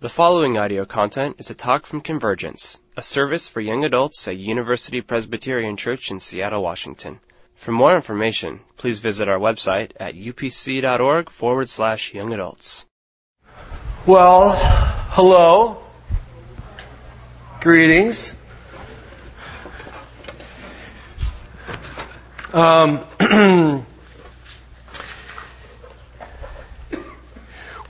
The following audio content is a talk from Convergence, a service for young adults at University Presbyterian Church in Seattle, Washington. For more information, please visit our website at upc.org forward slash young adults. Well, hello. Greetings. Um,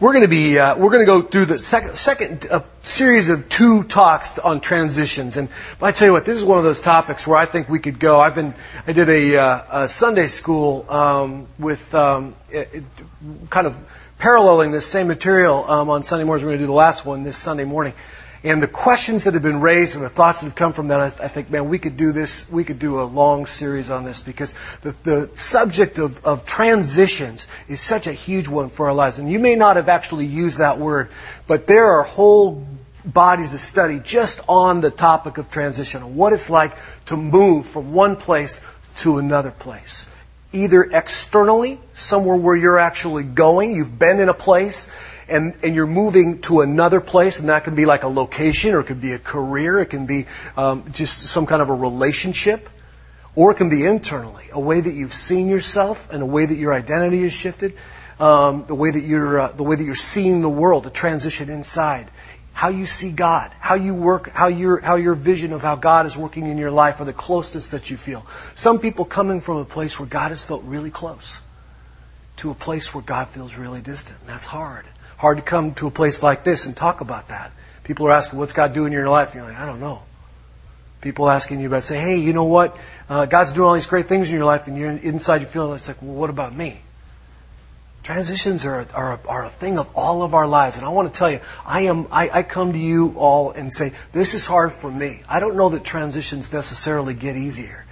we're going to be uh, we're going to go through the second second uh, series of two talks on transitions, and I tell you what, this is one of those topics where I think we could go. I've been I did a, uh, a Sunday school um, with um, it, it, kind of paralleling this same material um, on Sunday mornings. We're going to do the last one this Sunday morning. And the questions that have been raised and the thoughts that have come from that, I, I think, man, we could do this, we could do a long series on this because the, the subject of, of transitions is such a huge one for our lives. And you may not have actually used that word, but there are whole bodies of study just on the topic of transition, what it's like to move from one place to another place either externally, somewhere where you're actually going, you've been in a place, and, and you're moving to another place, and that can be like a location, or it could be a career, it can be um, just some kind of a relationship, or it can be internally, a way that you've seen yourself and a way that your identity has shifted, um, the way that you're uh, the way that you're seeing the world, the transition inside how you see God, how you work, how your how your vision of how God is working in your life are the closest that you feel. Some people coming from a place where God has felt really close to a place where God feels really distant. And that's hard. Hard to come to a place like this and talk about that. People are asking, "What's God doing in your life?" And you're like, "I don't know." People asking you about, say, "Hey, you know what? Uh, God's doing all these great things in your life," and you're inside you feel it's like, "Well, what about me?" Transitions are, are, are a thing of all of our lives. And I want to tell you, I, am, I, I come to you all and say, this is hard for me. I don't know that transitions necessarily get easier.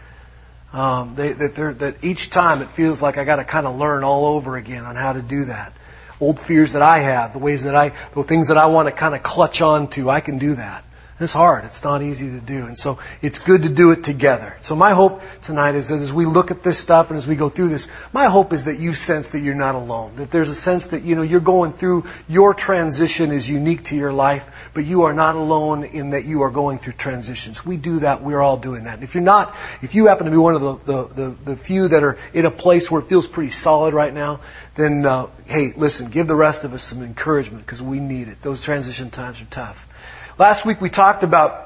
Um, they, that, that each time it feels like I got to kind of learn all over again on how to do that. Old fears that I have, the ways that I, the things that I want to kind of clutch on to, I can do that. It's hard. It's not easy to do. And so it's good to do it together. So my hope tonight is that as we look at this stuff and as we go through this, my hope is that you sense that you're not alone. That there's a sense that, you know, you're going through, your transition is unique to your life, but you are not alone in that you are going through transitions. We do that. We're all doing that. And if you're not, if you happen to be one of the, the, the, the few that are in a place where it feels pretty solid right now, then, uh, hey, listen, give the rest of us some encouragement because we need it. Those transition times are tough. Last week we talked about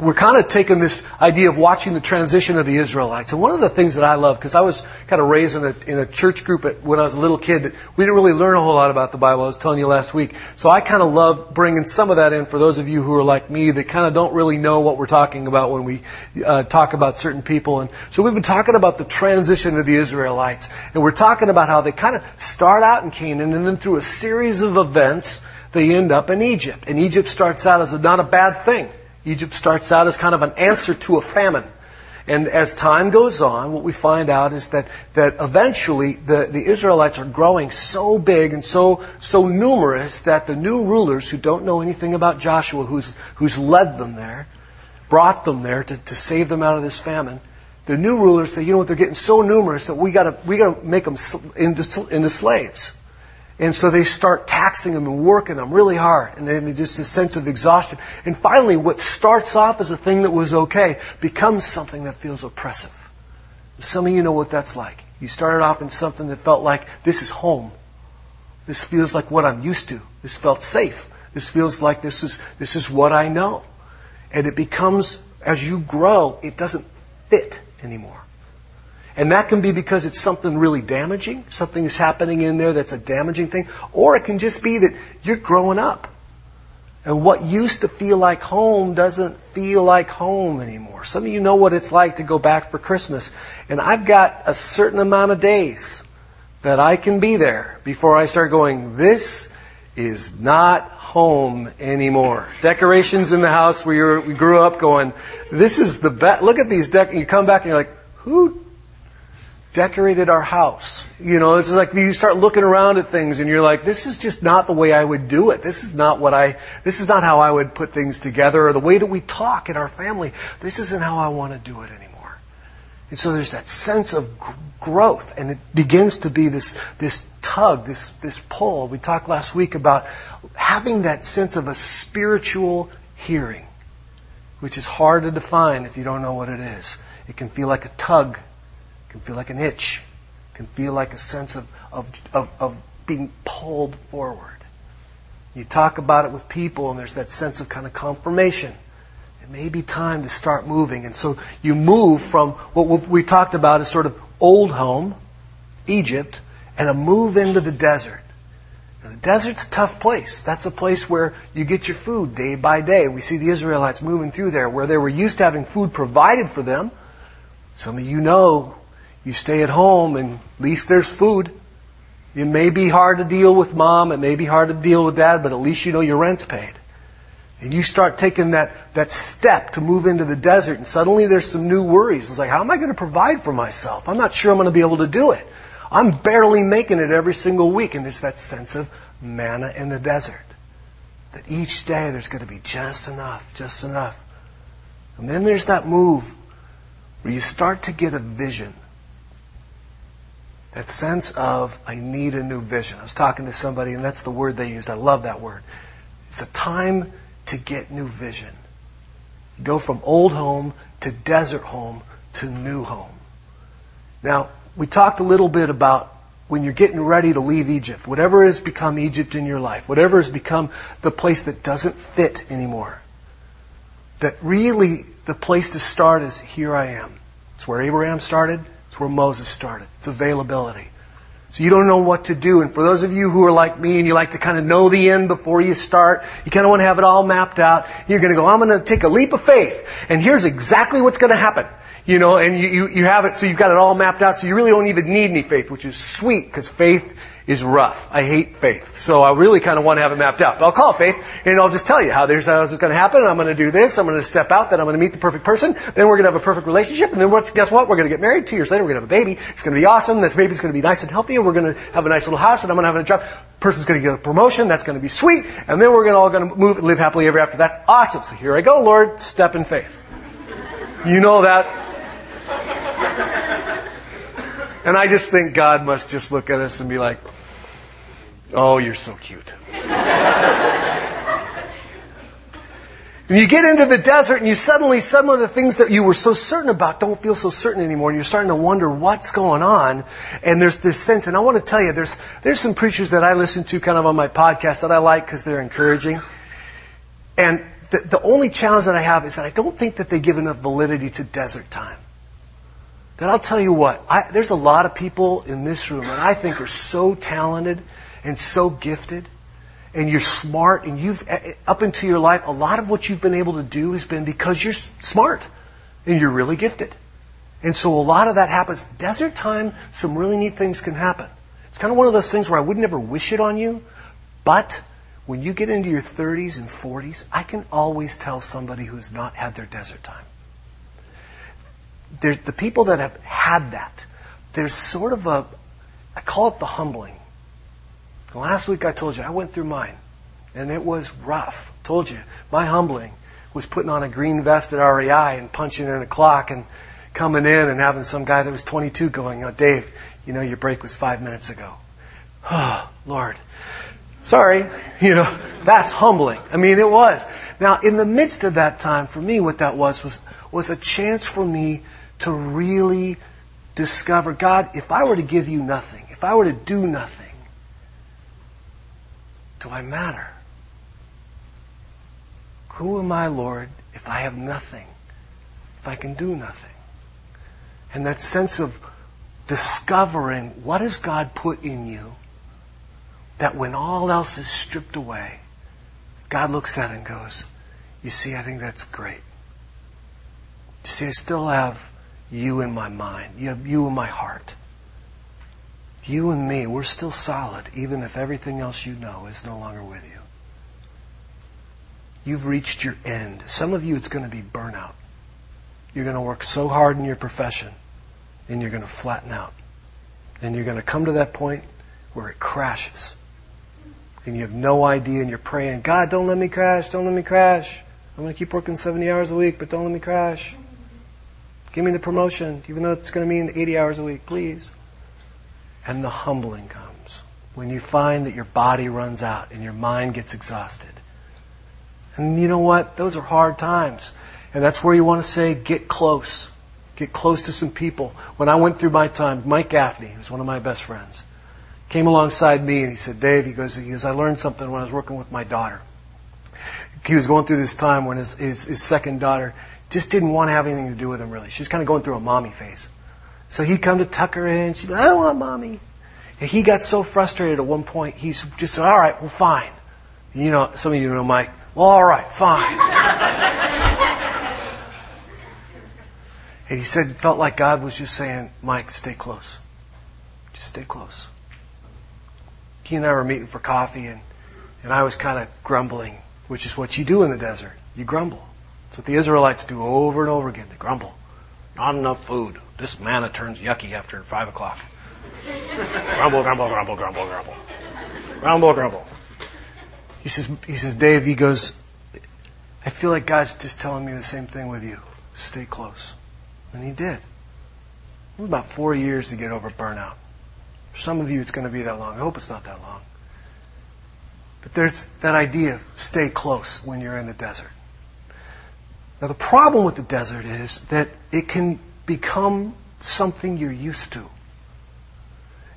we're kind of taking this idea of watching the transition of the Israelites. And one of the things that I love, because I was kind of raised in a, in a church group at, when I was a little kid, we didn't really learn a whole lot about the Bible. I was telling you last week. So I kind of love bringing some of that in for those of you who are like me that kind of don't really know what we're talking about when we uh, talk about certain people. And so we've been talking about the transition of the Israelites. And we're talking about how they kind of start out in Canaan and then through a series of events, they end up in Egypt. And Egypt starts out as a, not a bad thing. Egypt starts out as kind of an answer to a famine. And as time goes on, what we find out is that, that eventually the, the Israelites are growing so big and so, so numerous that the new rulers who don't know anything about Joshua, who's, who's led them there, brought them there to, to save them out of this famine, the new rulers say, you know what, they're getting so numerous that we gotta, we gotta make them into, into slaves. And so they start taxing them and working them really hard. And then just a sense of exhaustion. And finally, what starts off as a thing that was okay becomes something that feels oppressive. Some of you know what that's like. You started off in something that felt like this is home. This feels like what I'm used to. This felt safe. This feels like this is, this is what I know. And it becomes, as you grow, it doesn't fit anymore. And that can be because it's something really damaging, something is happening in there that's a damaging thing, or it can just be that you're growing up. And what used to feel like home doesn't feel like home anymore. Some of you know what it's like to go back for Christmas. And I've got a certain amount of days that I can be there before I start going, this is not home anymore. Decorations in the house where we grew up going, this is the best. Look at these deck. You come back and you're like, who decorated our house. You know, it's like you start looking around at things and you're like, this is just not the way I would do it. This is not what I, this is not how I would put things together or the way that we talk in our family. This isn't how I want to do it anymore. And so there's that sense of growth and it begins to be this, this tug, this, this pull. We talked last week about having that sense of a spiritual hearing, which is hard to define if you don't know what it is. It can feel like a tug, can feel like an itch, can feel like a sense of, of, of, of being pulled forward. You talk about it with people, and there's that sense of kind of confirmation. It may be time to start moving. And so you move from what we talked about as sort of old home, Egypt, and a move into the desert. Now, the desert's a tough place. That's a place where you get your food day by day. We see the Israelites moving through there where they were used to having food provided for them. Some of you know you stay at home and at least there's food. It may be hard to deal with mom, it may be hard to deal with dad, but at least you know your rent's paid. And you start taking that, that step to move into the desert, and suddenly there's some new worries. It's like, how am I going to provide for myself? I'm not sure I'm going to be able to do it. I'm barely making it every single week, and there's that sense of manna in the desert. That each day there's going to be just enough, just enough. And then there's that move where you start to get a vision. That sense of, I need a new vision. I was talking to somebody, and that's the word they used. I love that word. It's a time to get new vision. Go from old home to desert home to new home. Now, we talked a little bit about when you're getting ready to leave Egypt, whatever has become Egypt in your life, whatever has become the place that doesn't fit anymore, that really the place to start is here I am. It's where Abraham started, it's where Moses started. It's availability. So you don't know what to do. And for those of you who are like me and you like to kind of know the end before you start, you kind of want to have it all mapped out, you're going to go, I'm going to take a leap of faith. And here's exactly what's going to happen. You know, and you, you, you have it, so you've got it all mapped out, so you really don't even need any faith, which is sweet, because faith is rough. I hate faith. So I really kind of want to have it mapped out. But I'll call faith, and I'll just tell you how there's how this is going to happen. I'm going to do this. I'm going to step out. Then I'm going to meet the perfect person. Then we're going to have a perfect relationship. And then what's, guess what? We're going to get married. Two years later, we're going to have a baby. It's going to be awesome. This baby's going to be nice and healthy, and we're going to have a nice little house, and I'm going to have a job. Person's going to get a promotion. That's going to be sweet. And then we're going to all going to move and live happily ever after. That's awesome. So here I go, Lord. Step in faith. You know that. And I just think God must just look at us and be like, Oh, you're so cute. and you get into the desert and you suddenly, some of the things that you were so certain about don't feel so certain anymore and you're starting to wonder what's going on. And there's this sense, and I want to tell you, there's, there's some preachers that I listen to kind of on my podcast that I like because they're encouraging. And the, the only challenge that I have is that I don't think that they give enough validity to desert time that I'll tell you what, I, there's a lot of people in this room that I think are so talented and so gifted and you're smart and you've eh, eh, up into your life a lot of what you've been able to do has been because you're smart and you're really gifted. And so a lot of that happens. Desert time some really neat things can happen. It's kind of one of those things where i would never wish it on you but when you get into your 30s and 40s i can always tell somebody who has not had their desert time there's the people that have had that there's sort of a i call it the humbling Last week I told you I went through mine, and it was rough. Told you my humbling was putting on a green vest at REI and punching in a clock and coming in and having some guy that was 22 going, "Oh, Dave, you know your break was five minutes ago." Oh, Lord, sorry, you know that's humbling. I mean, it was. Now, in the midst of that time, for me, what that was was was a chance for me to really discover, God, if I were to give you nothing, if I were to do nothing do I matter? Who am I, Lord, if I have nothing? If I can do nothing? And that sense of discovering what has God put in you that when all else is stripped away, God looks at it and goes, You see, I think that's great. You see, I still have you in my mind. You you in my heart. You and me, we're still solid, even if everything else you know is no longer with you. You've reached your end. Some of you, it's going to be burnout. You're going to work so hard in your profession, and you're going to flatten out. And you're going to come to that point where it crashes. And you have no idea, and you're praying, God, don't let me crash, don't let me crash. I'm going to keep working 70 hours a week, but don't let me crash. Give me the promotion, even though it's going to mean 80 hours a week, please and the humbling comes. when you find that your body runs out and your mind gets exhausted. And you know what? Those are hard times. And that's where you want to say, get close. Get close to some people. When I went through my time, Mike Gaffney, who's one of my best friends, came alongside me and he said, Dave, he goes, he goes, I learned something when I was working with my daughter. He was going through this time when his, his, his second daughter just didn't want to have anything to do with him really. She's kind of going through a mommy phase. So he'd come to tuck her in. She'd be like, I don't want mommy. And he got so frustrated at one point, he just said, all right, well, fine. You know, some of you know Mike. Well, all right, fine. and he said, it felt like God was just saying, Mike, stay close. Just stay close. He and I were meeting for coffee, and, and I was kind of grumbling, which is what you do in the desert. You grumble. That's what the Israelites do over and over again. They grumble. Not enough food. This manna turns yucky after 5 o'clock. grumble, grumble, grumble, grumble, grumble. Grumble, grumble. He says, he says, Dave, he goes, I feel like God's just telling me the same thing with you. Stay close. And he did. It was about four years to get over burnout. For some of you, it's going to be that long. I hope it's not that long. But there's that idea of stay close when you're in the desert. Now, the problem with the desert is that it can become something you're used to.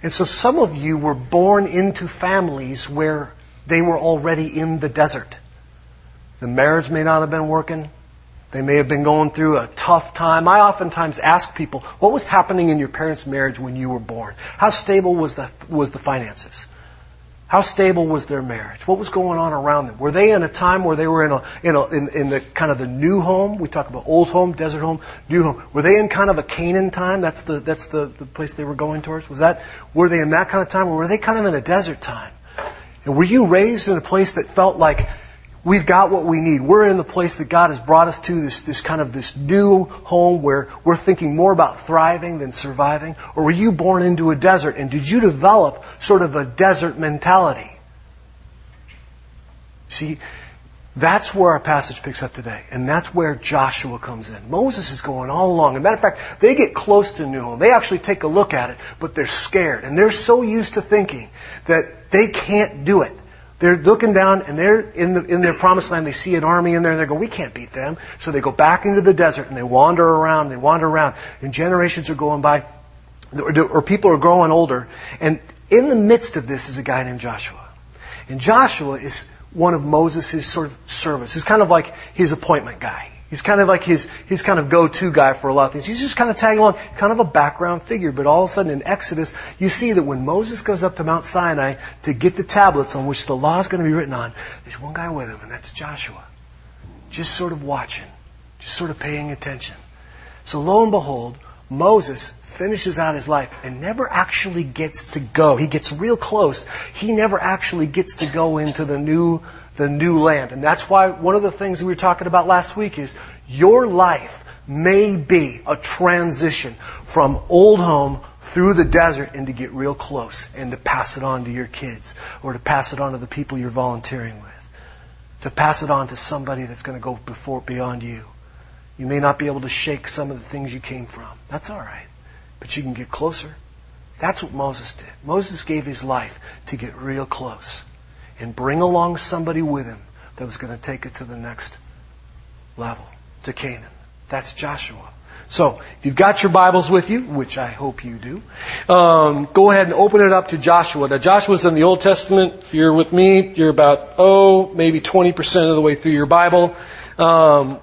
And so some of you were born into families where they were already in the desert. The marriage may not have been working. They may have been going through a tough time. I oftentimes ask people, what was happening in your parents' marriage when you were born? How stable was the, was the finances? How stable was their marriage? What was going on around them? Were they in a time where they were in a, in, a, in, in the kind of the new home? We talk about old home, desert home, new home. Were they in kind of a Canaan time? That's the that's the, the place they were going towards. Was that were they in that kind of time, or were they kind of in a desert time? And were you raised in a place that felt like we've got what we need. We're in the place that God has brought us to, this, this kind of this new home where we're thinking more about thriving than surviving? Or were you born into a desert and did you develop sort of a desert mentality? See, that's where our passage picks up today. And that's where Joshua comes in. Moses is going all along. As a matter of fact, they get close to New Home. They actually take a look at it, but they're scared. And they're so used to thinking that they can't do it. They're looking down and they're in, the, in their promised land. They see an army in there and they go, we can't beat them. So they go back into the desert and they wander around, they wander around. And generations are going by, or people are growing older. And in the midst of this is a guy named Joshua. And Joshua is one of Moses' sort of servants. He's kind of like his appointment guy. He's kind of like his, his kind of go-to guy for a lot of things. He's just kind of tagging along, kind of a background figure. But all of a sudden in Exodus, you see that when Moses goes up to Mount Sinai to get the tablets on which the law is going to be written on, there's one guy with him, and that's Joshua. Just sort of watching, just sort of paying attention. So lo and behold, Moses finishes out his life and never actually gets to go. He gets real close. He never actually gets to go into the new the new land. And that's why one of the things we were talking about last week is your life may be a transition from old home through the desert and to get real close and to pass it on to your kids or to pass it on to the people you're volunteering with. To pass it on to somebody that's going to go before beyond you. You may not be able to shake some of the things you came from. That's all right. But you can get closer. That's what Moses did. Moses gave his life to get real close and bring along somebody with him that was going to take it to the next level, to Canaan. That's Joshua. So, if you've got your Bibles with you, which I hope you do, um, go ahead and open it up to Joshua. Now, Joshua's in the Old Testament. If you're with me, you're about, oh, maybe 20% of the way through your Bible. Um,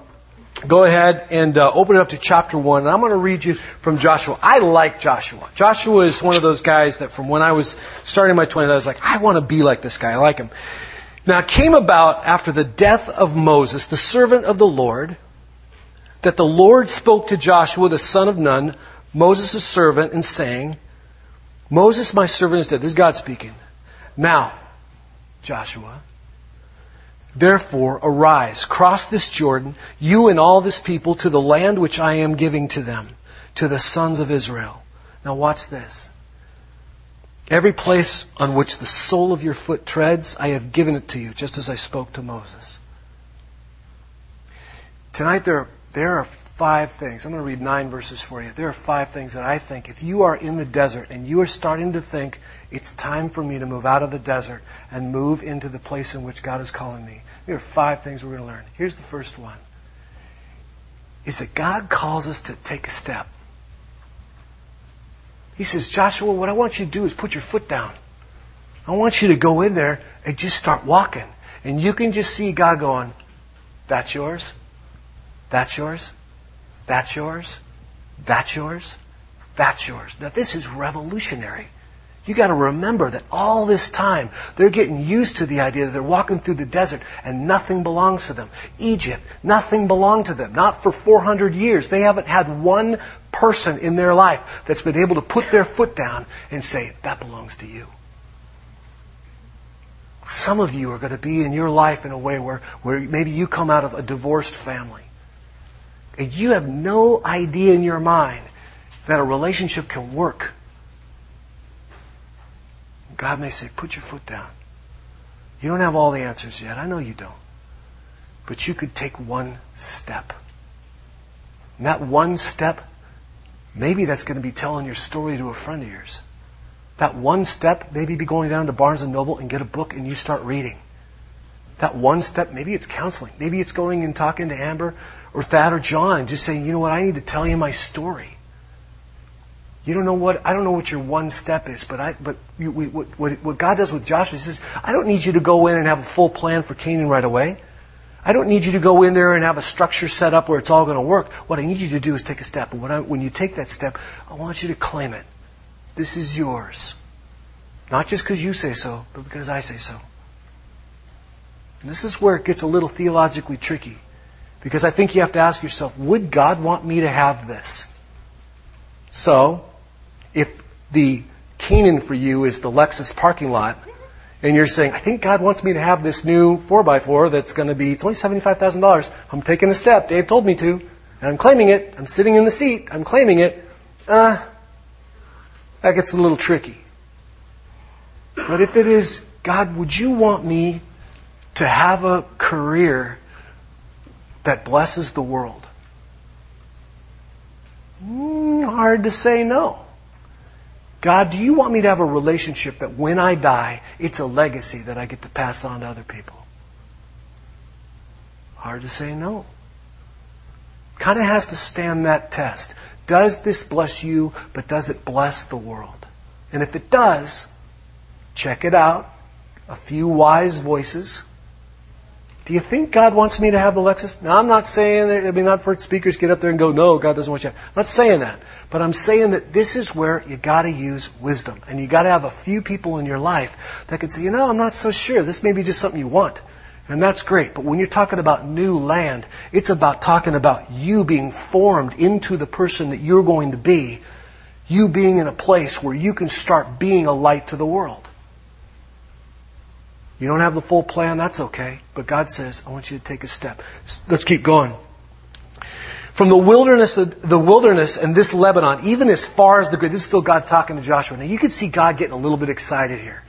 go ahead and uh, open it up to chapter 1. And I'm going to read you from Joshua. I like Joshua. Joshua is one of those guys that from when I was starting my 20s, I was like, I want to be like this guy. I like him. Now, it came about after the death of Moses, the servant of the Lord, that the Lord spoke to Joshua, the son of Nun, Moses' servant, and saying, Moses, my servant, is dead. This is God speaking. Now, Joshua, Therefore, arise, cross this Jordan, you and all this people, to the land which I am giving to them, to the sons of Israel. Now watch this. Every place on which the sole of your foot treads, I have given it to you, just as I spoke to Moses. Tonight there, there are five things. I'm going to read nine verses for you. There are five things that I think if you are in the desert and you are starting to think it's time for me to move out of the desert and move into the place in which God is calling me, there are five things we're going to learn. Here's the first one. Is that God calls us to take a step. He says, Joshua, what I want you to do is put your foot down. I want you to go in there and just start walking. And you can just see God going, that's yours. That's yours. That's yours. That's yours. That's yours. Now this is revolutionary. You got to remember that all this time they're getting used to the idea that they're walking through the desert and nothing belongs to them. Egypt, nothing belonged to them. Not for 400 years. They haven't had one person in their life that's been able to put their foot down and say, that belongs to you. Some of you are going to be in your life in a way where, where maybe you come out of a divorced family. And you have no idea in your mind that a relationship can work. God may say, put your foot down. You don't have all the answers yet. I know you don't. But you could take one step. And that one step, maybe that's going to be telling your story to a friend of yours. That one step, maybe be going down to Barnes and Noble and get a book and you start reading. That one step, maybe it's counseling. Maybe it's going and talking to Amber or Thad or John and just saying, you know what, I need to tell you my story. You don't know what I don't know what your one step is, but I but you, we, what, what God does with Joshua he says, I don't need you to go in and have a full plan for Canaan right away. I don't need you to go in there and have a structure set up where it's all going to work. What I need you to do is take a step. And when, I, when you take that step, I want you to claim it. This is yours. Not just because you say so, but because I say so. And this is where it gets a little theologically tricky. Because I think you have to ask yourself, would God want me to have this? So, if the Canaan for you is the Lexus parking lot, and you're saying, I think God wants me to have this new 4x4 that's going to be, it's only $75,000. I'm taking a step. Dave told me to. And I'm claiming it. I'm sitting in the seat. I'm claiming it. Uh, that gets a little tricky. But if it is, God, would you want me to have a career that blesses the world? Mm, hard to say no. God, do you want me to have a relationship that when I die, it's a legacy that I get to pass on to other people? Hard to say no. Kind of has to stand that test. Does this bless you, but does it bless the world? And if it does, check it out. A few wise voices. Do you think God wants me to have the Lexus? Now, I'm not saying I mean, not for speakers get up there and go, no, God doesn't want you. I'm not saying that. But I'm saying that this is where you gotta use wisdom. And you gotta have a few people in your life that can say, you know, I'm not so sure. This may be just something you want. And that's great. But when you're talking about new land, it's about talking about you being formed into the person that you're going to be. You being in a place where you can start being a light to the world. You don't have the full plan, that's okay. But God says, I want you to take a step. Let's keep going. From the wilderness, the wilderness and this Lebanon, even as far as the great, this is still God talking to Joshua. Now you can see God getting a little bit excited here.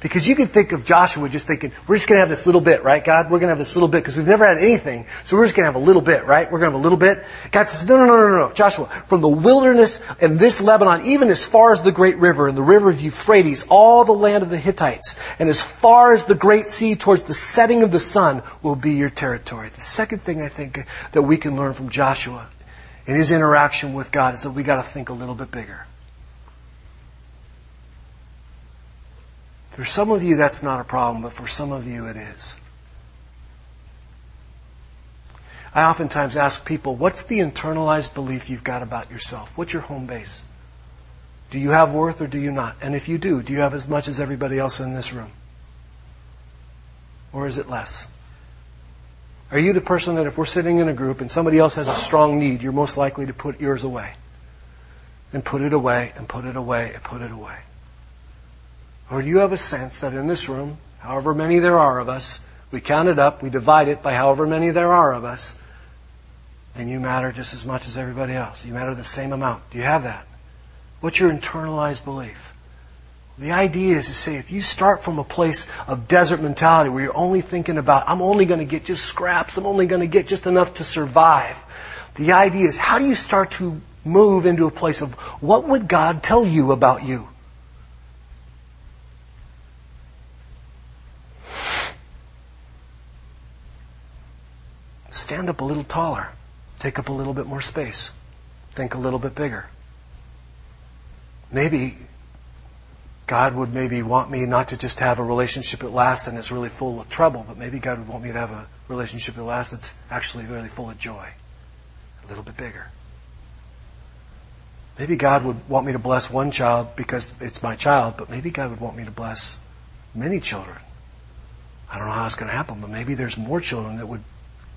Because you can think of Joshua just thinking, we're just going to have this little bit, right, God? We're going to have this little bit because we've never had anything. So we're just going to have a little bit, right? We're going to have a little bit. God says, no, no, no, no, no. Joshua, from the wilderness and this Lebanon, even as far as the great river and the river of Euphrates, all the land of the Hittites, and as far as the great sea towards the setting of the sun will be your territory. The second thing I think that we can learn from Joshua in his interaction with God is that we got to think a little bit bigger. For some of you, that's not a problem, but for some of you, it is. I oftentimes ask people, what's the internalized belief you've got about yourself? What's your home base? Do you have worth or do you not? And if you do, do you have as much as everybody else in this room? Or is it less? Are you the person that if we're sitting in a group and somebody else has a strong need, you're most likely to put yours away? And put it away and put it away and put it away. Or do you have a sense that in this room, however many there are of us, we count it up, we divide it by however many there are of us, and you matter just as much as everybody else. You matter the same amount. Do you have that? What's your internalized belief? The idea is to say if you start from a place of desert mentality where you're only thinking about, I'm only going to get just scraps, I'm only going to get just enough to survive, The idea is how do you start to move into a place of what would God tell you about you? Stand up a little taller. Take up a little bit more space. Think a little bit bigger. Maybe God would maybe want me not to just have a relationship that lasts and is really full of trouble, but maybe God would want me to have a relationship that lasts that's actually really full of joy. A little bit bigger. Maybe God would want me to bless one child because it's my child, but maybe God would want me to bless many children. I don't know how it's going to happen, but maybe there's more children that would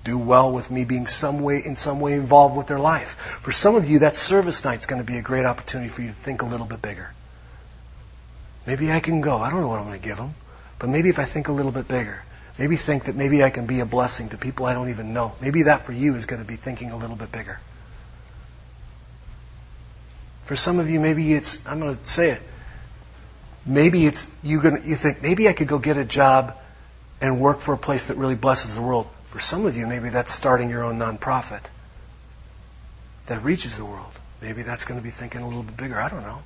do well with me being some way in some way involved with their life. For some of you, that service night's going to be a great opportunity for you to think a little bit bigger. Maybe I can go. I don't know what I'm going to give them, but maybe if I think a little bit bigger, maybe think that maybe I can be a blessing to people I don't even know. Maybe that for you is going to be thinking a little bit bigger. For some of you, maybe it's I'm going to say it. Maybe it's you going you think maybe I could go get a job and work for a place that really blesses the world. For some of you, maybe that's starting your own nonprofit that reaches the world. Maybe that's going to be thinking a little bit bigger. I don't know.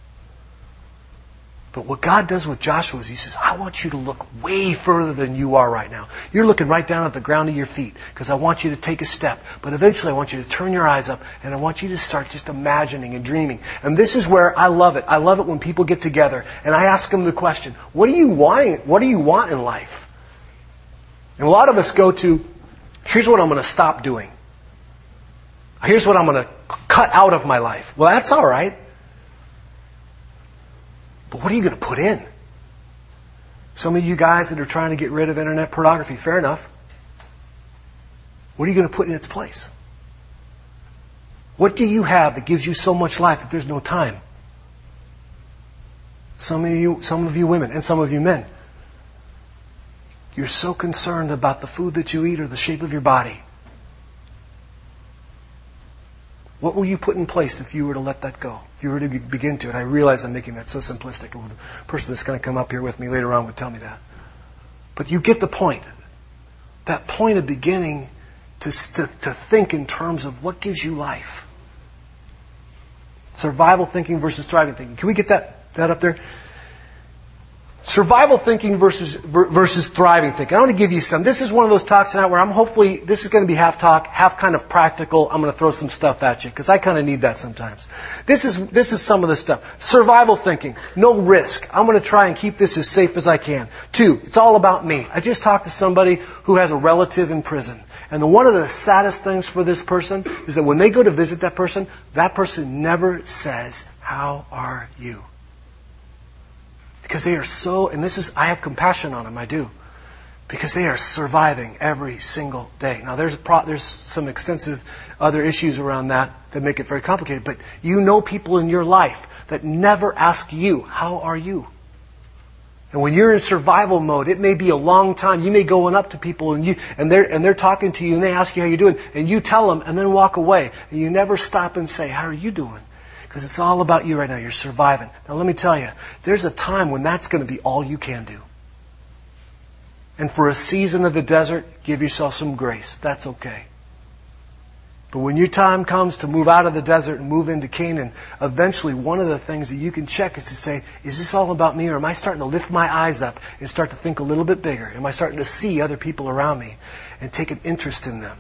But what God does with Joshua is He says, I want you to look way further than you are right now. You're looking right down at the ground of your feet because I want you to take a step. But eventually I want you to turn your eyes up and I want you to start just imagining and dreaming. And this is where I love it. I love it when people get together and I ask them the question, what do you want, what do you want in life? And a lot of us go to, Here's what I'm going to stop doing. Here's what I'm going to cut out of my life. Well, that's all right. But what are you going to put in? Some of you guys that are trying to get rid of internet pornography, fair enough. What are you going to put in its place? What do you have that gives you so much life that there's no time? Some of you, some of you women and some of you men. You're so concerned about the food that you eat or the shape of your body. What will you put in place if you were to let that go? If you were to begin to? And I realize I'm making that so simplistic. The person that's going to come up here with me later on would tell me that. But you get the point. That point of beginning to, to, to think in terms of what gives you life. Survival thinking versus thriving thinking. Can we get that, that up there? Survival thinking versus versus thriving thinking. I want to give you some. This is one of those talks tonight where I'm hopefully this is going to be half talk, half kind of practical. I'm going to throw some stuff at you because I kind of need that sometimes. This is this is some of the stuff. Survival thinking, no risk. I'm going to try and keep this as safe as I can. Two, it's all about me. I just talked to somebody who has a relative in prison, and the, one of the saddest things for this person is that when they go to visit that person, that person never says, "How are you?" Because they are so, and this is, I have compassion on them, I do. Because they are surviving every single day. Now, there's, pro, there's some extensive other issues around that that make it very complicated, but you know people in your life that never ask you, How are you? And when you're in survival mode, it may be a long time. You may go on up to people and you and they're and they're talking to you and they ask you how you're doing and you tell them and then walk away and you never stop and say, "How are you doing?" Because it's all about you right now. You're surviving. Now, let me tell you, there's a time when that's going to be all you can do. And for a season of the desert, give yourself some grace. That's okay. But when your time comes to move out of the desert and move into Canaan, eventually one of the things that you can check is to say, is this all about me or am I starting to lift my eyes up and start to think a little bit bigger? Am I starting to see other people around me and take an interest in them?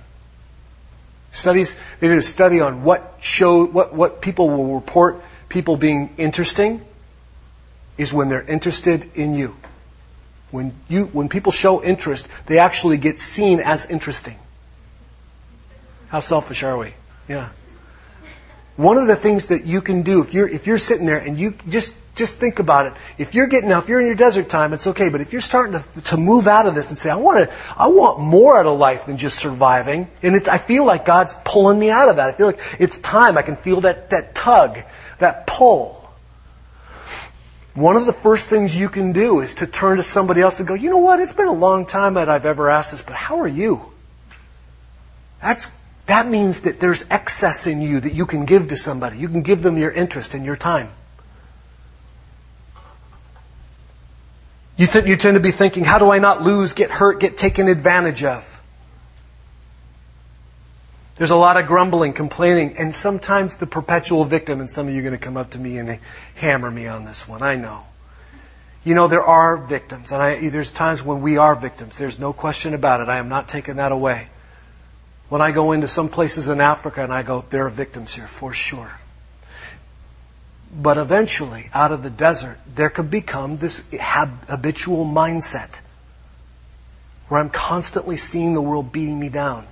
Studies, they did a study on what show, what, what people will report people being interesting is when they're interested in you. When you, when people show interest, they actually get seen as interesting. How selfish are we? Yeah. One of the things that you can do if you're if you're sitting there and you just just think about it. If you're getting now, if you're in your desert time, it's okay. But if you're starting to to move out of this and say, I want to, I want more out of life than just surviving, and it, I feel like God's pulling me out of that. I feel like it's time. I can feel that that tug, that pull. One of the first things you can do is to turn to somebody else and go, you know what? It's been a long time that I've ever asked this, but how are you? That's that means that there's excess in you that you can give to somebody. You can give them your interest and your time. You, th- you tend to be thinking, how do I not lose, get hurt, get taken advantage of? There's a lot of grumbling, complaining, and sometimes the perpetual victim, and some of you are going to come up to me and hammer me on this one. I know. You know, there are victims, and I, there's times when we are victims. There's no question about it. I am not taking that away. When I go into some places in Africa and I go, there are victims here, for sure. But eventually, out of the desert, there could become this habitual mindset where I'm constantly seeing the world beating me down.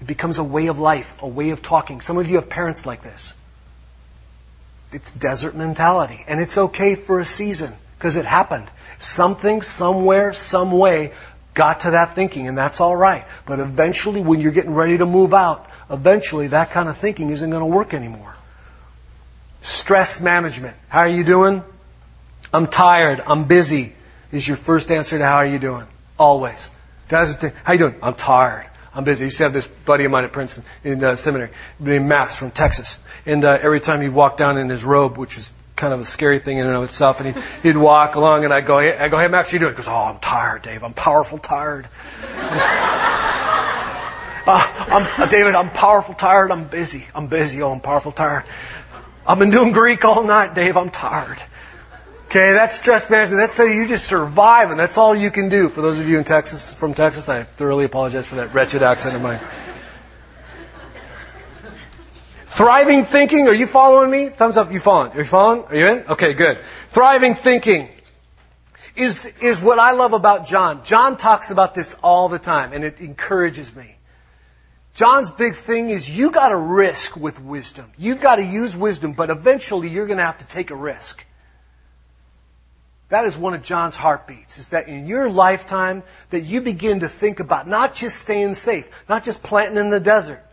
It becomes a way of life, a way of talking. Some of you have parents like this. It's desert mentality. And it's okay for a season because it happened. Something, somewhere, some way got to that thinking, and that's all right. But eventually, when you're getting ready to move out, eventually that kind of thinking isn't going to work anymore. Stress management. How are you doing? I'm tired. I'm busy. Is your first answer to how are you doing? Always. How you doing? I'm tired. I'm busy. I used to have this buddy of mine at Princeton in uh, seminary named Max from Texas. And uh, every time he'd walk down in his robe, which was kind of a scary thing in and of itself, and he'd, he'd walk along, and I'd go, hey, I go, hey Max, how you doing? He goes, oh, I'm tired, Dave. I'm powerful tired. uh, I'm, David, I'm powerful tired. I'm busy. I'm busy. Oh, I'm powerful tired. I've been doing Greek all night, Dave. I'm tired. Okay, that's stress management. That's how you just survive, and that's all you can do. For those of you in Texas, from Texas, I thoroughly apologize for that wretched accent of mine. Thriving thinking, are you following me? Thumbs up, you following? Are you following? Are you in? Okay, good. Thriving thinking is, is what I love about John. John talks about this all the time, and it encourages me. John's big thing is you gotta risk with wisdom. You've gotta use wisdom, but eventually you're gonna have to take a risk. That is one of John's heartbeats, is that in your lifetime that you begin to think about not just staying safe, not just planting in the desert,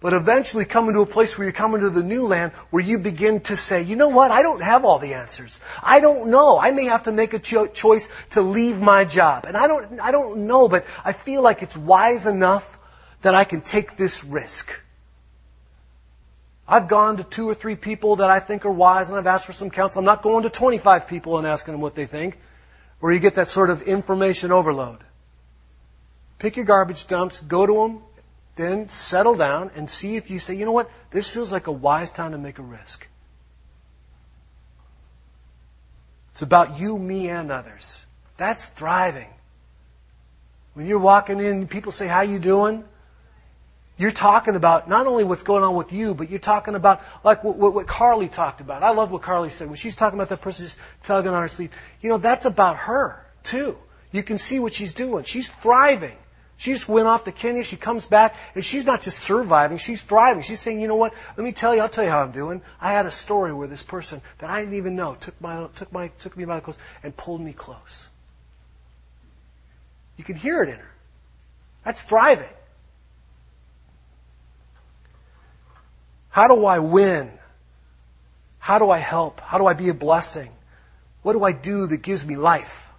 but eventually coming to a place where you're coming to the new land where you begin to say, you know what, I don't have all the answers. I don't know. I may have to make a cho- choice to leave my job. And I don't, I don't know, but I feel like it's wise enough that I can take this risk. I've gone to two or three people that I think are wise and I've asked for some counsel. I'm not going to 25 people and asking them what they think, where you get that sort of information overload. Pick your garbage dumps, go to them, then settle down and see if you say, you know what, this feels like a wise time to make a risk. It's about you, me, and others. That's thriving. When you're walking in, people say, how you doing? You're talking about not only what's going on with you, but you're talking about like what, what, what, Carly talked about. I love what Carly said when she's talking about that person just tugging on her sleeve. You know, that's about her too. You can see what she's doing. She's thriving. She just went off to Kenya. She comes back, and she's not just surviving. She's thriving. She's saying, you know what? Let me tell you. I'll tell you how I'm doing. I had a story where this person that I didn't even know took my took my took me by the clothes and pulled me close. You can hear it in her. That's thriving. How do I win? How do I help? How do I be a blessing? What do I do that gives me life?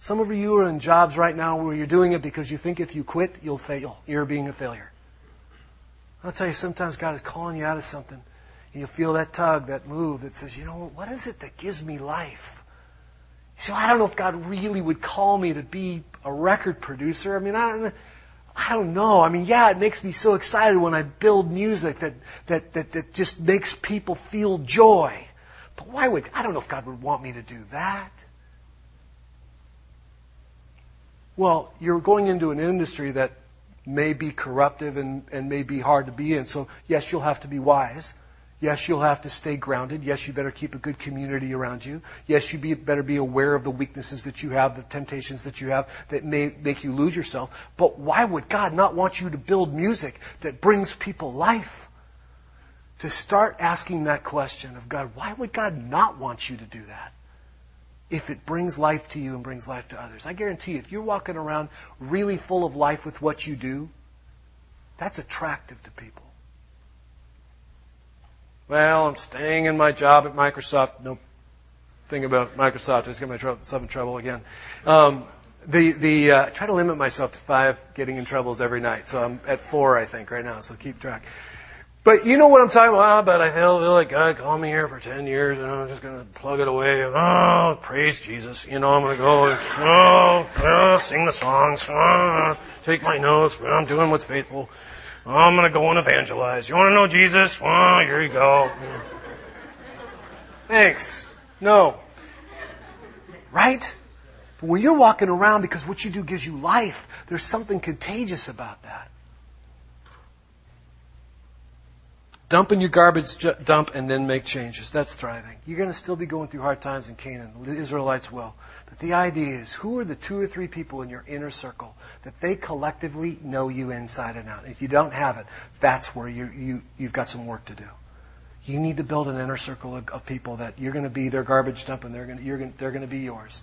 Some of you are in jobs right now where you're doing it because you think if you quit, you'll fail. You're being a failure. I'll tell you, sometimes God is calling you out of something, and you'll feel that tug, that move that says, you know, what is it that gives me life? You say, well, I don't know if God really would call me to be a record producer. I mean, I don't know. I don't know. I mean, yeah, it makes me so excited when I build music that, that, that, that just makes people feel joy. But why would, I don't know if God would want me to do that. Well, you're going into an industry that may be corruptive and, and may be hard to be in. So, yes, you'll have to be wise. Yes, you'll have to stay grounded. Yes, you better keep a good community around you. Yes, you be, better be aware of the weaknesses that you have, the temptations that you have that may make you lose yourself. But why would God not want you to build music that brings people life? To start asking that question of God, why would God not want you to do that? If it brings life to you and brings life to others. I guarantee you, if you're walking around really full of life with what you do, that's attractive to people. Well, I'm staying in my job at Microsoft. No thing about Microsoft. I just get myself in trouble again. Um, the the uh, I try to limit myself to five getting in troubles every night. So I'm at four, I think, right now. So keep track. But you know what I'm talking about? But I feel, feel like God called me here for 10 years and I'm just to plug it away. Oh, praise Jesus. You know, I'm to go and, oh, oh, sing the songs, oh, take my notes. I'm doing what's faithful. Oh, I'm going to go and evangelize. You want to know Jesus? Well, here you go. Thanks. No. Right? But when you're walking around because what you do gives you life, there's something contagious about that. Dump in your garbage dump and then make changes. That's thriving. You're going to still be going through hard times in Canaan. The Israelites will. But the idea is who are the two or three people in your inner circle that they collectively know you inside and out? If you don't have it, that's where you, you, you've got some work to do. You need to build an inner circle of, of people that you're going to be their garbage dump and they're going you're going, they're going to be yours.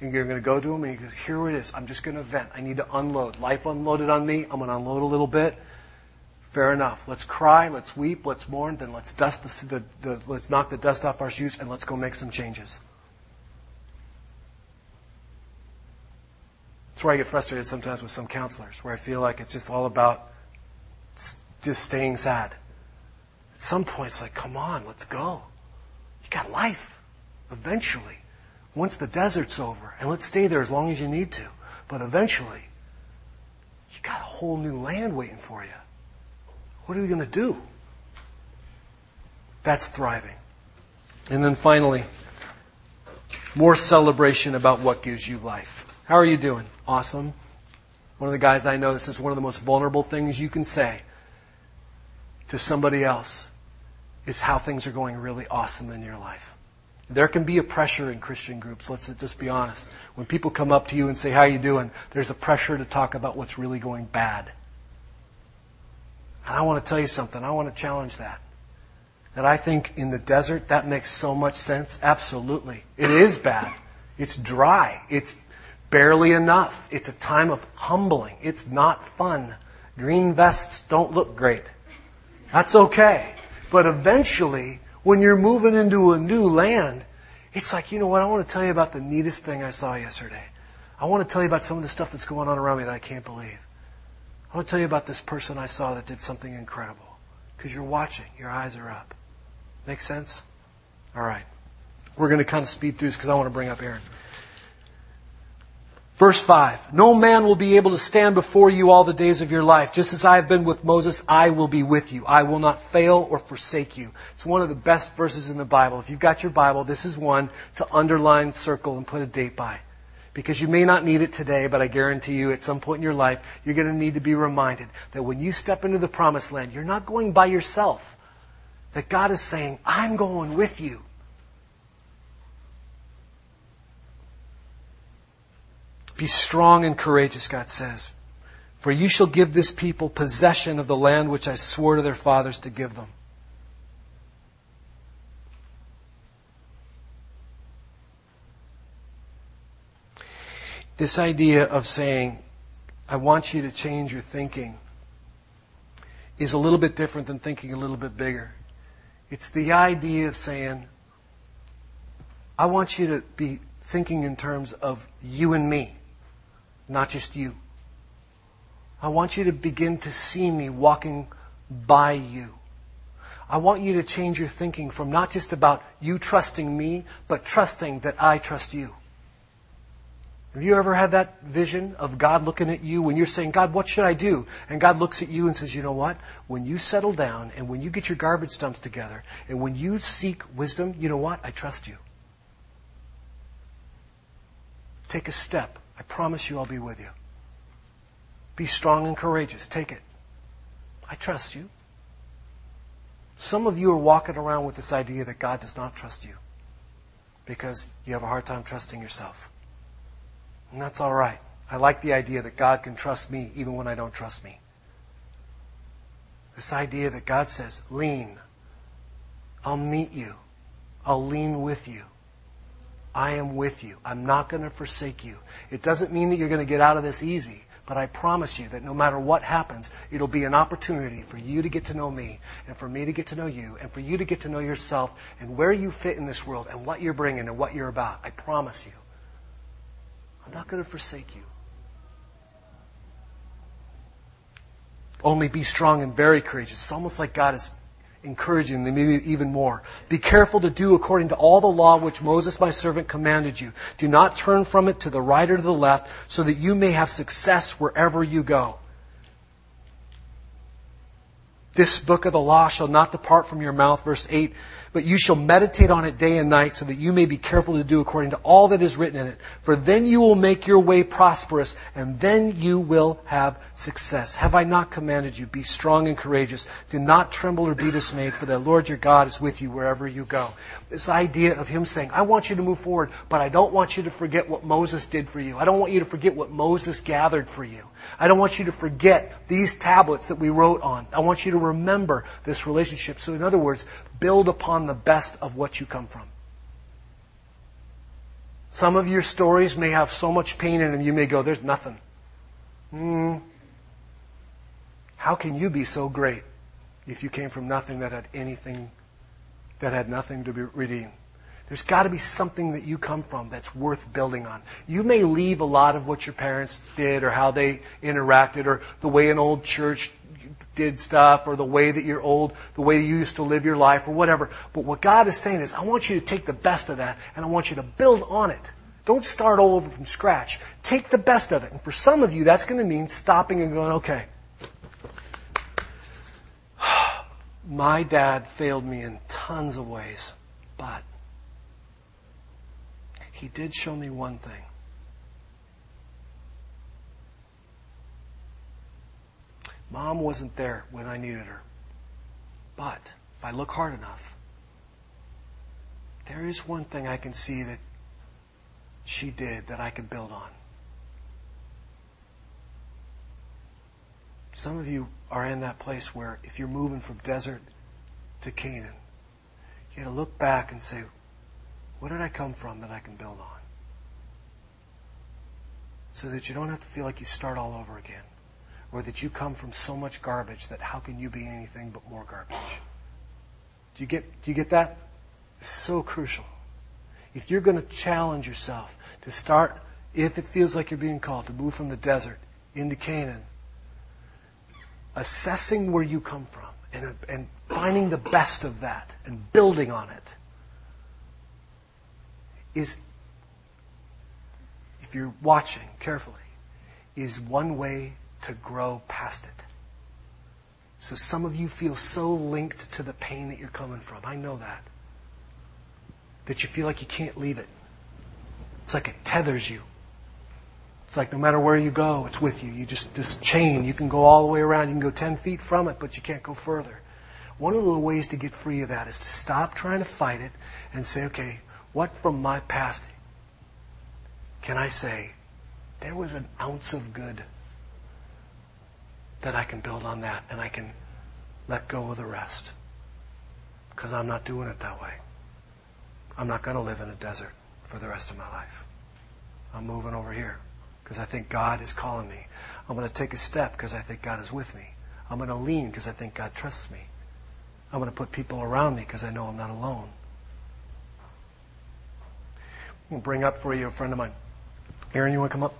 And you're going to go to them and you go, here it is. I'm just going to vent. I need to unload. Life unloaded on me. I'm going to unload a little bit Fair enough. Let's cry, let's weep, let's mourn, then let's dust the, the, the, let's knock the dust off our shoes and let's go make some changes. That's where I get frustrated sometimes with some counselors, where I feel like it's just all about just staying sad. At some point, it's like, come on, let's go. You got life. Eventually. Once the desert's over, and let's stay there as long as you need to. But eventually, you got a whole new land waiting for you. What are we going to do? That's thriving. And then finally, more celebration about what gives you life. How are you doing? Awesome. One of the guys I know, this is one of the most vulnerable things you can say to somebody else is how things are going really awesome in your life. There can be a pressure in Christian groups, let's just be honest. When people come up to you and say, how you doing? There's a pressure to talk about what's really going bad. And I want to tell you something. I want to challenge that. That I think in the desert, that makes so much sense. Absolutely. It is bad. It's dry. It's barely enough. It's a time of humbling. It's not fun. Green vests don't look great. That's okay. But eventually, when you're moving into a new land, it's like, you know what? I want to tell you about the neatest thing I saw yesterday. I want to tell you about some of the stuff that's going on around me that I can't believe. I want to tell you about this person I saw that did something incredible. Because you're watching, your eyes are up. Make sense? All right. We're going to kind of speed through this because I want to bring up Erin. Verse 5 No man will be able to stand before you all the days of your life. Just as I have been with Moses, I will be with you. I will not fail or forsake you. It's one of the best verses in the Bible. If you've got your Bible, this is one to underline, circle, and put a date by because you may not need it today, but I guarantee you at some point in your life, you're going to need to be reminded that when you step into the promised land, you're not going by yourself. That God is saying, I'm going with you. Be strong and courageous, God says. For you shall give this people possession of the land which I swore to their fathers to give them. This idea of saying, I want you to change your thinking is a little bit different than thinking a little bit bigger. It's the idea of saying, I want you to be thinking in terms of you and me, not just you. I want you to begin to see me walking by you. I want you to change your thinking from not just about you trusting me, but trusting that I trust you. Have you ever had that vision of God looking at you when you're saying, God, what should I do? And God looks at you and says, you know what? When you settle down and when you get your garbage dumps together and when you seek wisdom, you know what? I trust you. Take a step. I promise you I'll be with you. Be strong and courageous. Take it. I trust you. Some of you are walking around with this idea that God does not trust you because you have a hard time trusting yourself. And that's all right. I like the idea that God can trust me even when I don't trust me. This idea that God says, lean. I'll meet you. I'll lean with you. I am with you. I'm not going to forsake you. It doesn't mean that you're going to get out of this easy, but I promise you that no matter what happens, it'll be an opportunity for you to get to know me and for me to get to know you and for you to get to know yourself and where you fit in this world and what you're bringing and what you're about. I promise you. I'm not going to forsake you. Only be strong and very courageous. It's almost like God is encouraging them even more. Be careful to do according to all the law which Moses my servant commanded you. Do not turn from it to the right or to the left, so that you may have success wherever you go. This book of the law shall not depart from your mouth, verse 8, but you shall meditate on it day and night so that you may be careful to do according to all that is written in it. For then you will make your way prosperous and then you will have success. Have I not commanded you? Be strong and courageous. Do not tremble or be dismayed for the Lord your God is with you wherever you go. This idea of him saying, I want you to move forward, but I don't want you to forget what Moses did for you. I don't want you to forget what Moses gathered for you. I don't want you to forget these tablets that we wrote on. I want you to remember this relationship. So in other words, build upon the best of what you come from. Some of your stories may have so much pain in them, you may go, there's nothing. Hmm. How can you be so great if you came from nothing that had anything, that had nothing to be redeemed? There's got to be something that you come from that's worth building on. You may leave a lot of what your parents did or how they interacted or the way an old church did stuff or the way that you're old, the way you used to live your life or whatever. But what God is saying is, I want you to take the best of that and I want you to build on it. Don't start all over from scratch. Take the best of it. And for some of you, that's going to mean stopping and going, okay, my dad failed me in tons of ways, but he did show me one thing. Mom wasn't there when I needed her. But if I look hard enough, there is one thing I can see that she did that I can build on. Some of you are in that place where if you're moving from desert to Canaan, you got to look back and say, what did I come from that I can build on? So that you don't have to feel like you start all over again or that you come from so much garbage that how can you be anything but more garbage? Do you get, do you get that? It's so crucial. If you're going to challenge yourself to start, if it feels like you're being called to move from the desert into Canaan, assessing where you come from and, and finding the best of that and building on it is, if you're watching carefully, is one way to grow past it. So some of you feel so linked to the pain that you're coming from. I know that. That you feel like you can't leave it. It's like it tethers you. It's like no matter where you go, it's with you. You just, this chain, you can go all the way around. You can go 10 feet from it, but you can't go further. One of the ways to get free of that is to stop trying to fight it and say, okay, what from my past can I say, there was an ounce of good that I can build on that and I can let go of the rest. Because I'm not doing it that way. I'm not going to live in a desert for the rest of my life. I'm moving over here because I think God is calling me. I'm going to take a step because I think God is with me. I'm going to lean because I think God trusts me. I'm going to put people around me because I know I'm not alone. To bring up for you a friend of mine. Erin, you want to come up?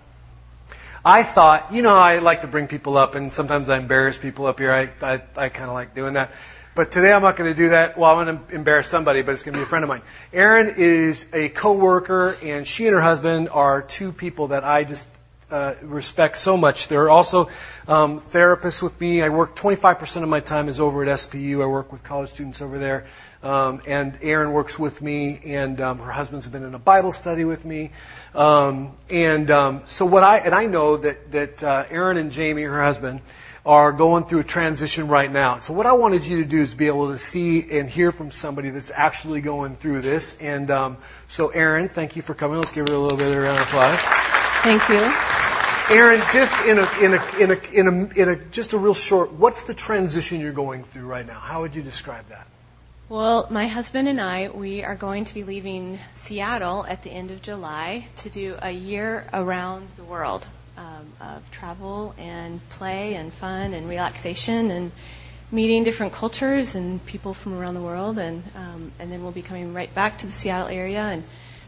I thought, you know, I like to bring people up, and sometimes I embarrass people up here. I, I, I kind of like doing that. But today I'm not going to do that. Well, I'm going to embarrass somebody, but it's going to be a friend of mine. Erin is a coworker, and she and her husband are two people that I just uh, respect so much. They're also um, therapists with me. I work 25% of my time is over at SPU. I work with college students over there. Um, and Erin works with me, and um, her husband's been in a Bible study with me. Um, and um, so what I and I know that that uh, Erin and Jamie, her husband, are going through a transition right now. So what I wanted you to do is be able to see and hear from somebody that's actually going through this. And um, so, Erin, thank you for coming. Let's give her a little bit of a round of applause. Thank you. Erin, just in a, in a, in a, in a, in a, just a real short, what's the transition you're going through right now? How would you describe that? Well, my husband and I, we are going to be leaving Seattle at the end of July to do a year around the world um, of travel and play and fun and relaxation and meeting different cultures and people from around the world. And um, and then we'll be coming right back to the Seattle area and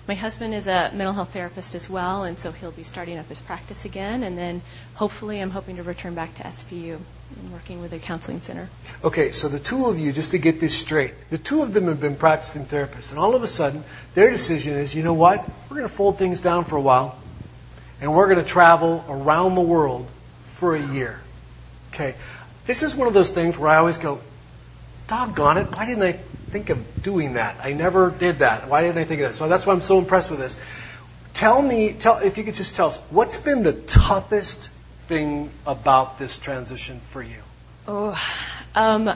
my husband is a mental health therapist as well, and so he'll be starting up his practice again. And then hopefully, I'm hoping to return back to SPU and working with a counseling center. Okay, so the two of you, just to get this straight, the two of them have been practicing therapists, and all of a sudden, their decision is, you know what? We're going to fold things down for a while, and we're going to travel around the world for a year. Okay, this is one of those things where I always go, doggone it, why didn't I think of doing that? I never did that. Why didn't I think of that? So that's why I'm so impressed with this. Tell me, tell if you could just tell us, what's been the toughest thing about this transition for you? Oh, um,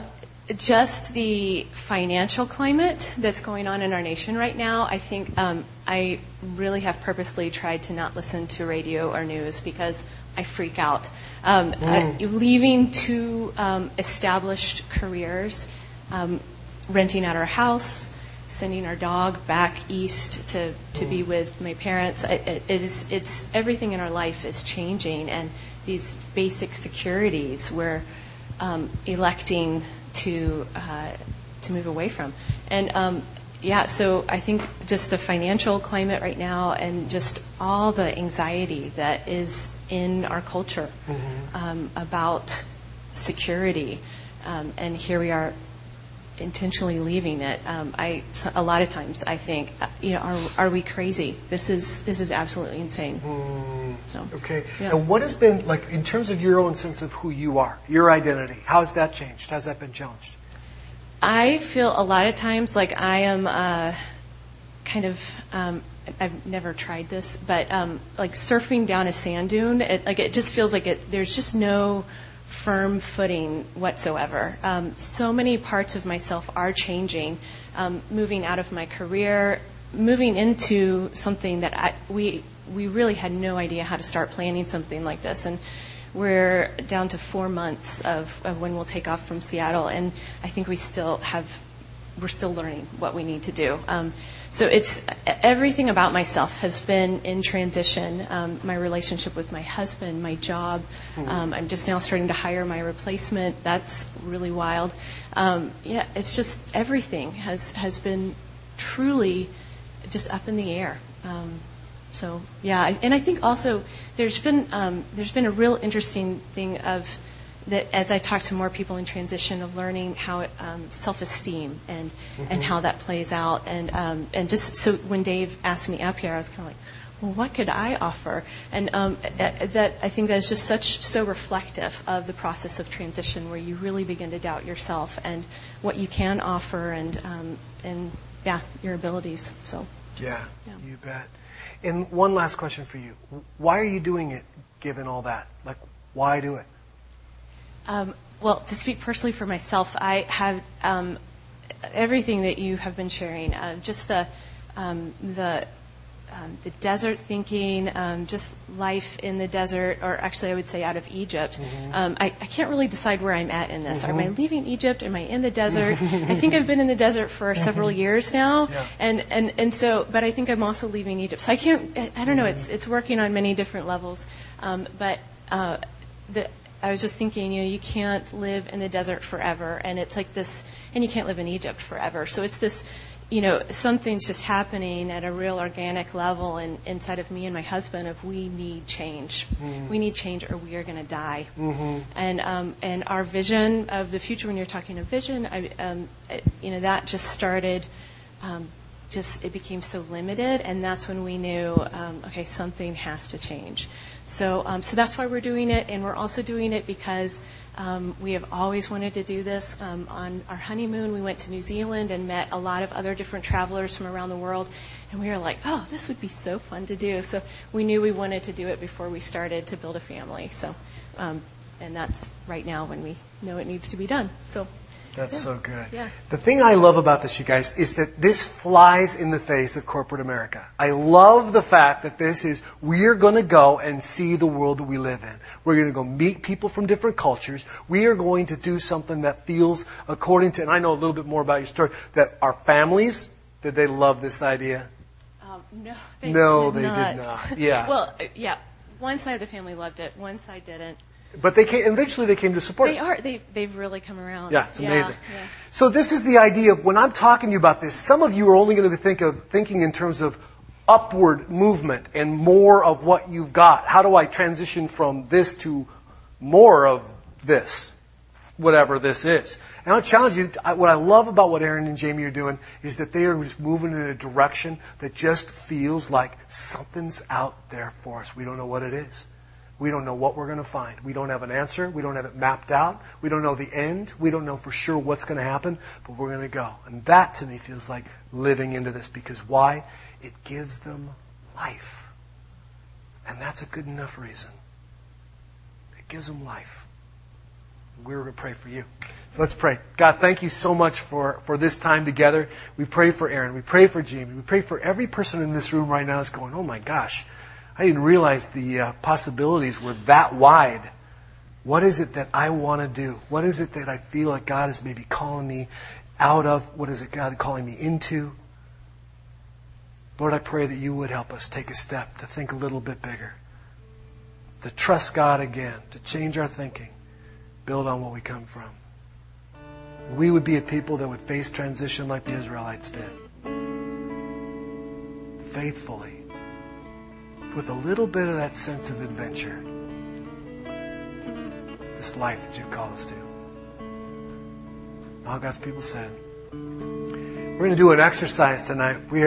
just the financial climate that's going on in our nation right now. I think um, I really have purposely tried to not listen to radio or news because I freak out. Um, mm. I, leaving two um, established careers um, renting out our house, sending our dog back east to, to be with my parents. It, it is, it's everything in our life is changing, and these basic securities we're um, electing to uh, to move away from. And um, yeah, so I think just the financial climate right now, and just all the anxiety that is in our culture mm-hmm. um, about security. Um, and here we are intentionally leaving it. Um, I a lot of times I think, uh, you know, are are we crazy? This is this is absolutely insane. Mm, so okay. Yeah. And what has been like in terms of your own sense of who you are, your identity? How has that changed? Has that been challenged? I feel a lot of times like I am uh, kind of. Um, I've never tried this, but um, like surfing down a sand dune, it, like it just feels like it. There's just no firm footing whatsoever. Um, so many parts of myself are changing, um, moving out of my career, moving into something that I, we we really had no idea how to start planning something like this, and we're down to four months of, of when we'll take off from Seattle, and I think we still have we're still learning what we need to do. Um, so it's everything about myself has been in transition. Um, my relationship with my husband, my job. Mm-hmm. Um, I'm just now starting to hire my replacement. That's really wild. Um, yeah, it's just everything has has been truly just up in the air. Um, so yeah, and I think also there's been um, there's been a real interesting thing of that as I talk to more people in transition of learning how um, self-esteem and mm-hmm. and how that plays out and um, and just so when Dave asked me up here, I was kind of like, well, what could I offer? And um, that I think that's just such so reflective of the process of transition, where you really begin to doubt yourself and what you can offer and um, and yeah, your abilities. So yeah, yeah, you bet. And one last question for you: Why are you doing it, given all that? Like, why do it? Um, well, to speak personally for myself, I have um, everything that you have been sharing. Uh, just the um, the um, the desert thinking, um, just life in the desert, or actually, I would say out of Egypt. Mm-hmm. Um, I, I, can't really decide where I'm at in this. Mm-hmm. Am I mm-hmm. leaving Egypt? Am I in the desert? I think I've been in the desert for several years now, yeah. and, and and so, but I think I'm also leaving Egypt. So I can't. I, I don't know. It's it's working on many different levels, um, but. Uh, the, I was just thinking, you know, you can't live in the desert forever, and it's like this, and you can't live in Egypt forever. So it's this, you know, something's just happening at a real organic level and inside of me and my husband of we need change. Mm-hmm. We need change or we are going to die. Mm-hmm. And um, and our vision of the future, when you're talking of vision, I, um, it, you know, that just started. Um, just it became so limited, and that's when we knew, um, okay, something has to change. So, um, so that's why we're doing it, and we're also doing it because um, we have always wanted to do this. Um, on our honeymoon, we went to New Zealand and met a lot of other different travelers from around the world, and we were like, oh, this would be so fun to do. So we knew we wanted to do it before we started to build a family. So, um, and that's right now when we know it needs to be done. So that's yeah. so good. Yeah. The thing I love about this, you guys, is that this flies in the face of corporate America. I love the fact that this is, we're going to go and see the world that we live in. We're going to go meet people from different cultures. We are going to do something that feels according to, and I know a little bit more about your story, that our families, did they love this idea? Um, no, they no, did they not. did not. Yeah. well, uh, yeah. One side of the family loved it. One side didn't. But they came, eventually they came to support they it. They are. They, they've really come around. Yeah, it's amazing. Yeah, yeah. So this is the idea of when I'm talking to you about this, some of you are only going to think of thinking in terms of upward movement and more of what you've got? How do I transition from this to more of this? Whatever this is. And I'll challenge you, what I love about what Erin and Jamie are doing is that they are just moving in a direction that just feels like something's out there for us. We don't know what it is. We don't know what we're going to find. We don't have an answer. We don't have it mapped out. We don't know the end. We don't know for sure what's going to happen, but we're going to go. And that to me feels like living into this because why? It gives them life. And that's a good enough reason. It gives them life. We were going to pray for you. So let's pray. God, thank you so much for, for this time together. We pray for Erin. We pray for Jamie. We pray for every person in this room right now that's going, oh my gosh, I didn't realize the uh, possibilities were that wide. What is it that I want to do? What is it that I feel like God is maybe calling me out of? What is it God calling me into? Lord, I pray that you would help us take a step to think a little bit bigger, to trust God again, to change our thinking, build on what we come from. We would be a people that would face transition like the Israelites did, faithfully with a little bit of that sense of adventure. This life that you've called us to. All God's people said. We're going to do an exercise tonight. We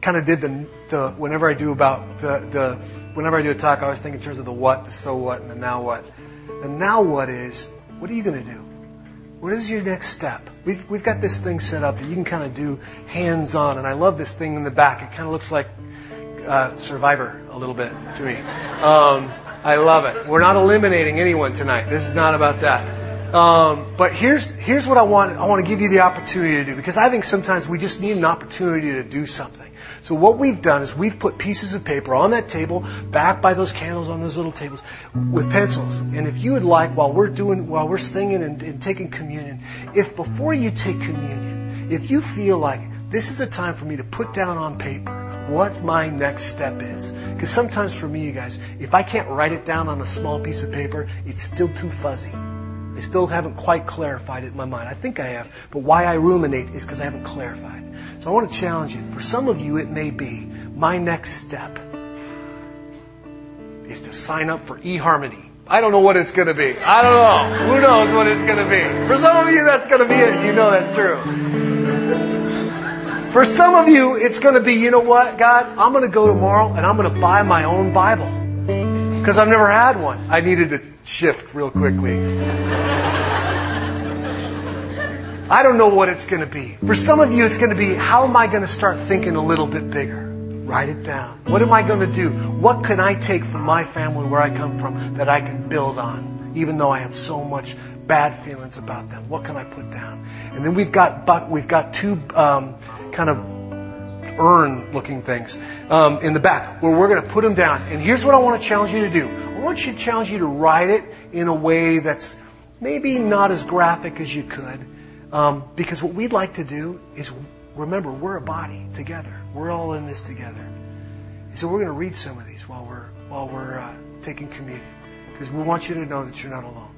kind of did the, the whenever I do about the, the whenever I do a talk, I always think in terms of the what, the so what, and the now what. The now what is, what are you going to do? What is your next step? We've, we've got this thing set up that you can kind of do hands on, and I love this thing in the back. It kind of looks like uh, Survivor a little bit to me. Um, I love it. We're not eliminating anyone tonight. This is not about that. Um, but here's here's what I want. I want to give you the opportunity to do because I think sometimes we just need an opportunity to do something. So what we've done is we've put pieces of paper on that table, back by those candles on those little tables, with pencils. And if you would like, while we're doing, while we're singing and, and taking communion, if before you take communion, if you feel like this is a time for me to put down on paper what my next step is. Because sometimes for me, you guys, if I can't write it down on a small piece of paper, it's still too fuzzy. I still haven't quite clarified it in my mind. I think I have, but why I ruminate is because I haven't clarified. So I want to challenge you. For some of you, it may be my next step is to sign up for eHarmony. I don't know what it's going to be. I don't know. Who knows what it's going to be? For some of you, that's going to be it. You know that's true. For some of you, it's going to be, you know what, God, I'm going to go tomorrow and I'm going to buy my own Bible. Because I've never had one. I needed to shift real quickly. I don't know what it's going to be. For some of you, it's going to be, how am I going to start thinking a little bit bigger? Write it down. What am I going to do? What can I take from my family where I come from that I can build on, even though I have so much bad feelings about them? What can I put down? And then we've got we've got two um, kind of urn looking things um, in the back where we're going to put them down. And here's what I want to challenge you to do I want you to challenge you to write it in a way that's maybe not as graphic as you could. Um, because what we'd like to do is remember, we're a body together. We're all in this together. So we're going to read some of these while we're while we're uh, taking communion because we want you to know that you're not alone.